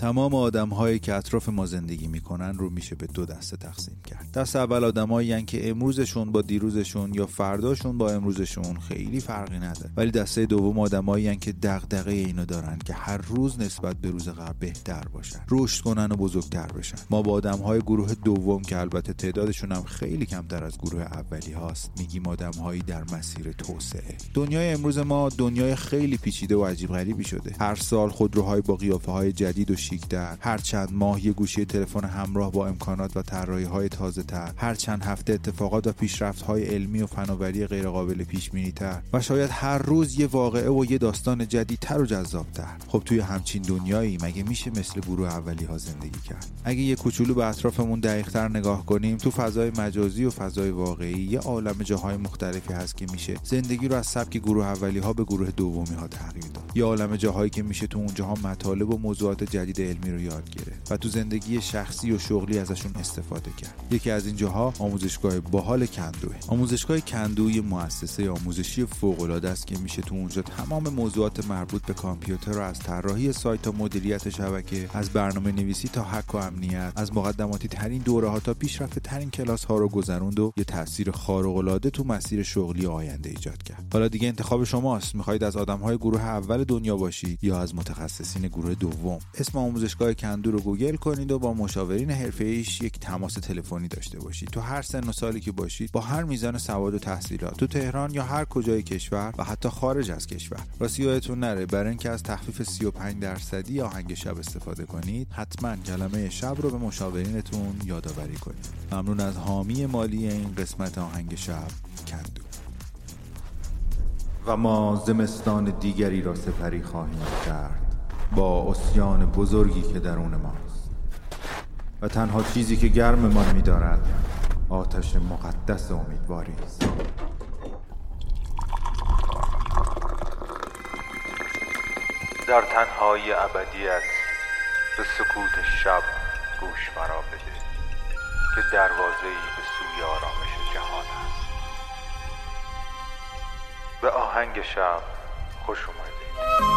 تمام آدم هایی که اطراف ما زندگی می‌کنن رو میشه به دو دسته تقسیم کرد. دست اول آدمایی که امروزشون با دیروزشون یا فرداشون با امروزشون خیلی فرقی نداره. ولی دسته دوم آدمایی که دغدغه اینو دارن که هر روز نسبت به روز قبل بهتر باشن رشد کنن و بزرگتر بشن. ما با آدم های گروه دوم که البته تعدادشون هم خیلی کمتر از گروه اولی هاست میگیم آدم هایی در مسیر توسعه. دنیای امروز ما دنیای خیلی پیچیده و عجیب غریبی شده. هر سال خودروهای با قیافه های جدید و شیکتر هر چند ماه یه گوشی تلفن همراه با امکانات و طراحی های تازه تر. هر چند هفته اتفاقات و پیشرفت های علمی و فناوری غیرقابل پیش بینی تر و شاید هر روز یه واقعه و یه داستان جدیدتر و جذابتر. خب توی همچین دنیایی مگه میشه مثل گروه اولی ها زندگی کرد؟ اگه یه کوچولو به اطرافمون دقیقتر نگاه کنیم تو فضای مجازی و فضای واقعی یه عالم جاهای مختلفی هست که میشه زندگی رو از سبک گروه اولی ها به گروه دومی ها تغییر داد. یه عالم جاهایی که میشه تو اونجاها مطالب و موضوعات جدید علمی رو یاد گرفت و تو زندگی شخصی و شغلی ازشون استفاده کرد. یکی از این جاها آموزشگاه باحال کندوه. آموزشگاه کندو یه مؤسسه آموزشی فوق العاده است که میشه تو اونجا تمام موضوعات مربوط به کامپیوتر رو از طراحی سایت تا مدیریت شبکه از برنامه نویسی تا حق و امنیت از مقدماتی ترین دوره ها تا پیشرفته ترین کلاس ها رو گذروند و یه تاثیر خارق العاده تو مسیر شغلی آینده ایجاد کرد. حالا دیگه انتخاب شماست. می‌خواهید از آدم های گروه اول دنیا باشید یا از متخصصین گروه دوم؟ اسم آموزشگاه کندو رو گوگل کنید و با مشاورین ایش یک تماس تلفنی داشته باشید. تو هر سن و سالی که باشید با هر میزان سواد و تحصیلات. تو تهران یا هر کجای کشور و حتی خارج از کشور. راستی یادتون نره. برای اینکه از تخفیف 35 درصدی آهنگ شب استفاده کنید حتما کلمه شب رو به مشاورینتون یادآوری کنید. ممنون از حامی مالی این قسمت آهنگ شب کندو. و ما زمستان دیگری را سپری خواهیم کرد. با اسیان بزرگی که درون ماست. و تنها چیزی که گرممان می‌دارد آتش مقدس امیدواری است. در تنهای ابدیت به سکوت شب گوش مرا بده که دروازه‌ای به سوی آرامش جهان است. به آهنگ شب خوش اومدید.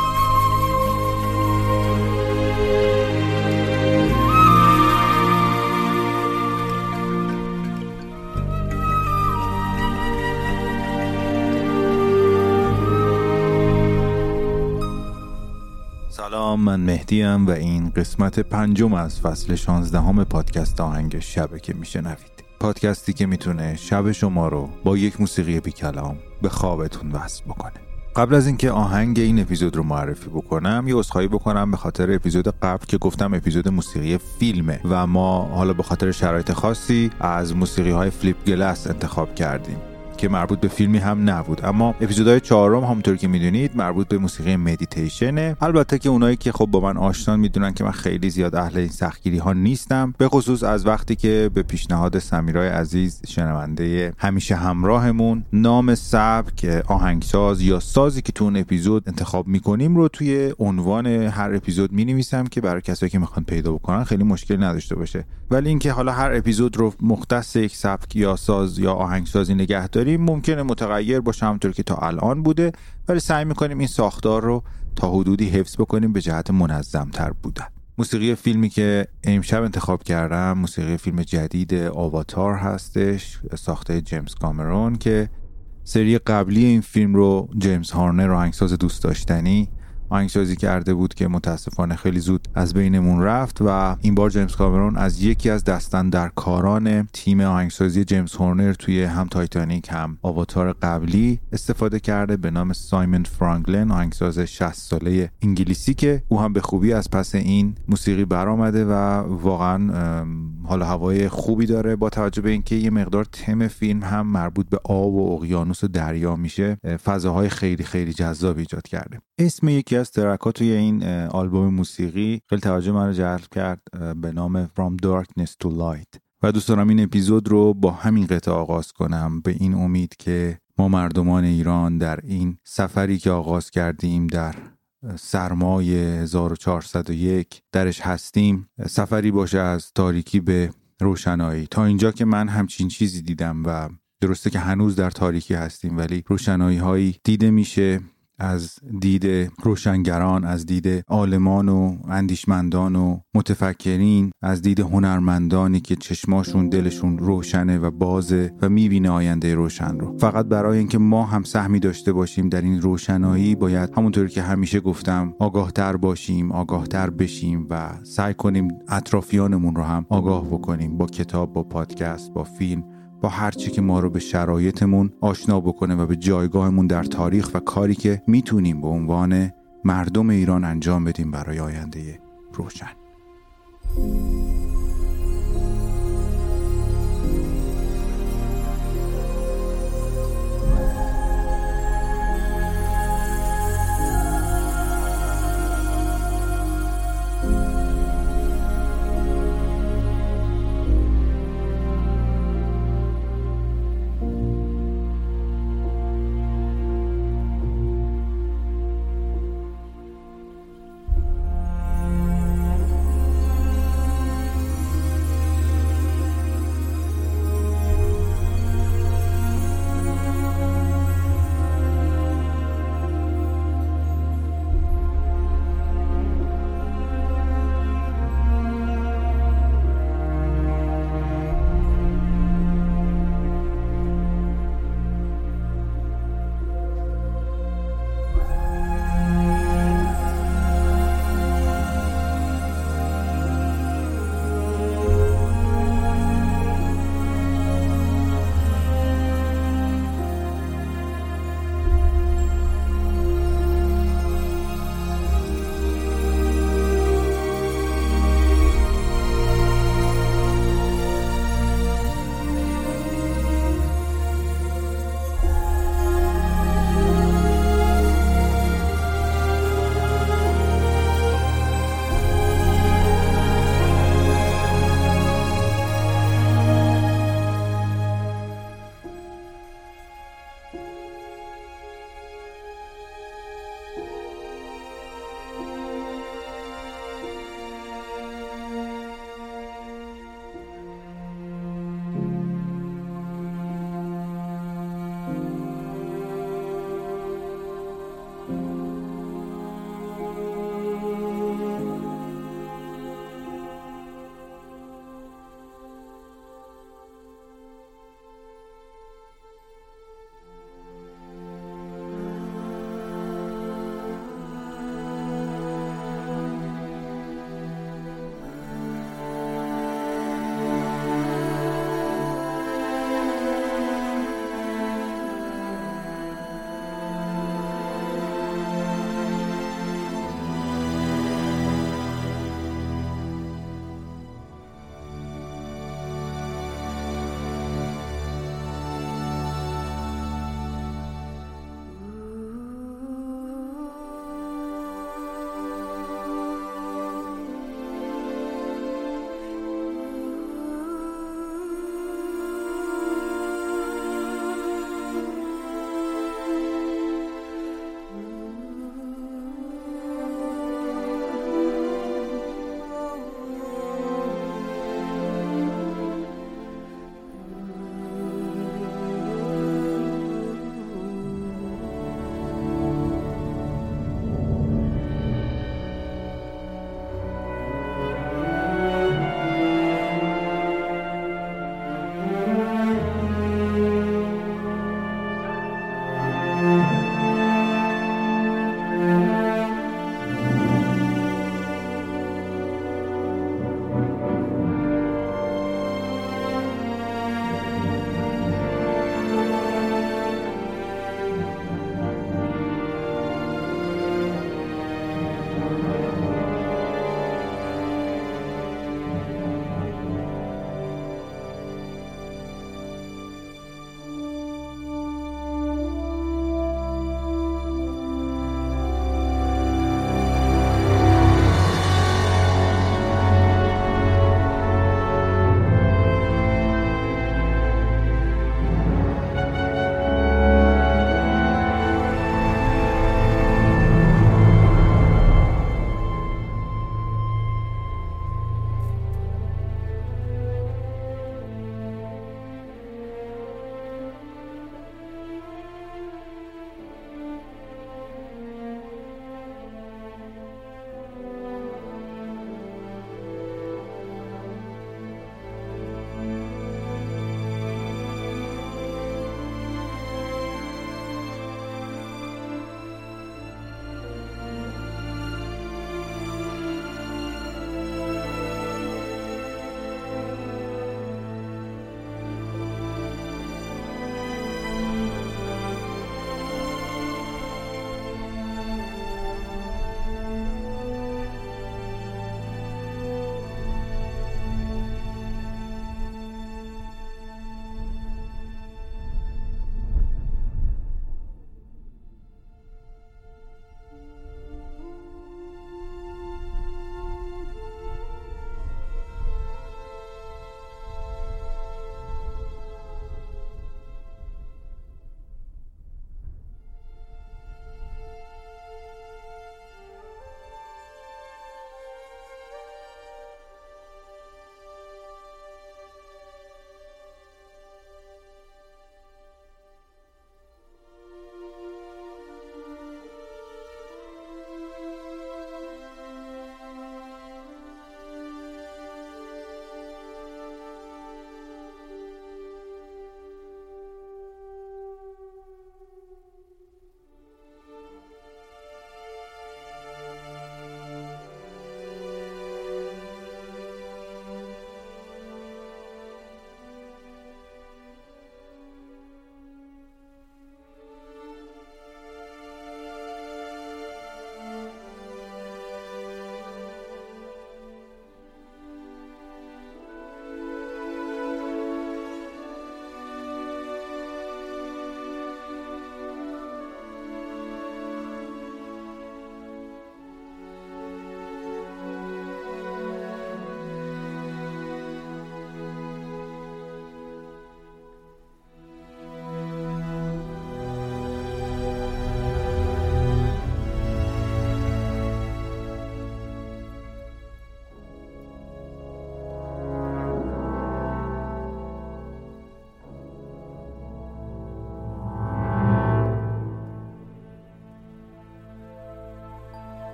سلام من مهدیم و این قسمت پنجم از فصل 16 همه پادکست آهنگ شبه که میشنوید. پادکستی که می‌تونه شب شما رو با یک موسیقی بی کلام به خوابتون وصل بکنه. قبل از اینکه آهنگ این اپیزود رو معرفی بکنم یه عذرخواهی بکنم به خاطر اپیزود قبل که گفتم اپیزود موسیقی فیلمه و ما حالا به خاطر شرایط خاصی از موسیقی های فلیپ گلس انتخاب کردیم. که مربوط به فیلمی هم نبود. اما اپیزودهای چهارم همونطور که می‌دونید مربوط به موسیقی مدیتیشنه البته که اونایی که خب با من آشنان می‌دونن که من خیلی زیاد اهل این سختگیری ها نیستم به خصوص از وقتی که به پیشنهاد سمیرای عزیز شنونده همیشه همراهمون نام سبک آهنگساز یا سازی که تو اون اپیزود انتخاب می‌کنیم رو توی عنوان هر اپیزود می نویسم که برای کسایی که می‌خوان پیدا بکنن خیلی مشکل نداشته باشه. ولی اینکه حالا هر اپیزود رو مختص یک سبک یا ساز یا آهنگسازی نگه داریم ممکنه متغیر باشه همونطور که تا الان بوده. ولی سعی می‌کنیم این ساختار رو تا حدودی حفظ بکنیم به جهت منظمتر بودن. موسیقی فیلمی که امشب انتخاب کردم موسیقی فیلم جدید آواتار هستش ساخته جیمز کامرون که سری قبلی این فیلم رو جیمز هورنر آهنگساز دوست داشتنی آهنگسازی کرده بود که متاسفانه خیلی زود از بینمون رفت و این بار جیمز کامرون از یکی از دست اندر کاران تیم آهنگسازی جیمز هورنر توی هم تایتانیک هم آواتار قبلی استفاده کرده به نام سایمن فرنگلن آهنگساز 60 ساله انگلیسی که او هم به خوبی از پس این موسیقی برآمده و واقعا حال هوای خوبی داره. با توجه به اینکه یه مقدار تم فیلم هم مربوط به آب و اقیانوس و دریا میشه فضاهای خیلی خیلی جذاب ایجاد کرده. اسم یکی از ترک توی این آلبوم موسیقی خیلی توجه من رو جلب کرد به نام From Darkness to Light. و دوست دارم این اپیزود رو با همین قطعه آغاز کنم به این امید که ما مردمان ایران در این سفری که آغاز کردیم در سرمای 1401 درش هستیم سفری باشه از تاریکی به روشنایی. تا اینجا که من همچین چیزی دیدم و درسته که هنوز در تاریکی هستیم ولی روشنایی هایی دیده میشه. از دید روشنگران از دید عالمان و اندیشمندان و متفکرین از دید هنرمندانی که چشماشون دلشون روشنه و بازه و می‌بینه آینده روشن رو. فقط برای اینکه ما هم سهمی داشته باشیم در این روشنایی باید همونطور که همیشه گفتم آگاهتر باشیم آگاهتر بشیم و سعی کنیم اطرافیانمون رو هم آگاه بکنیم با کتاب با پادکست با فیلم. با هرچی که ما رو به شرایطمون آشنا بکنه و به جایگاهمون در تاریخ و کاری که می‌تونیم به عنوان مردم ایران انجام بدیم برای آینده روشن.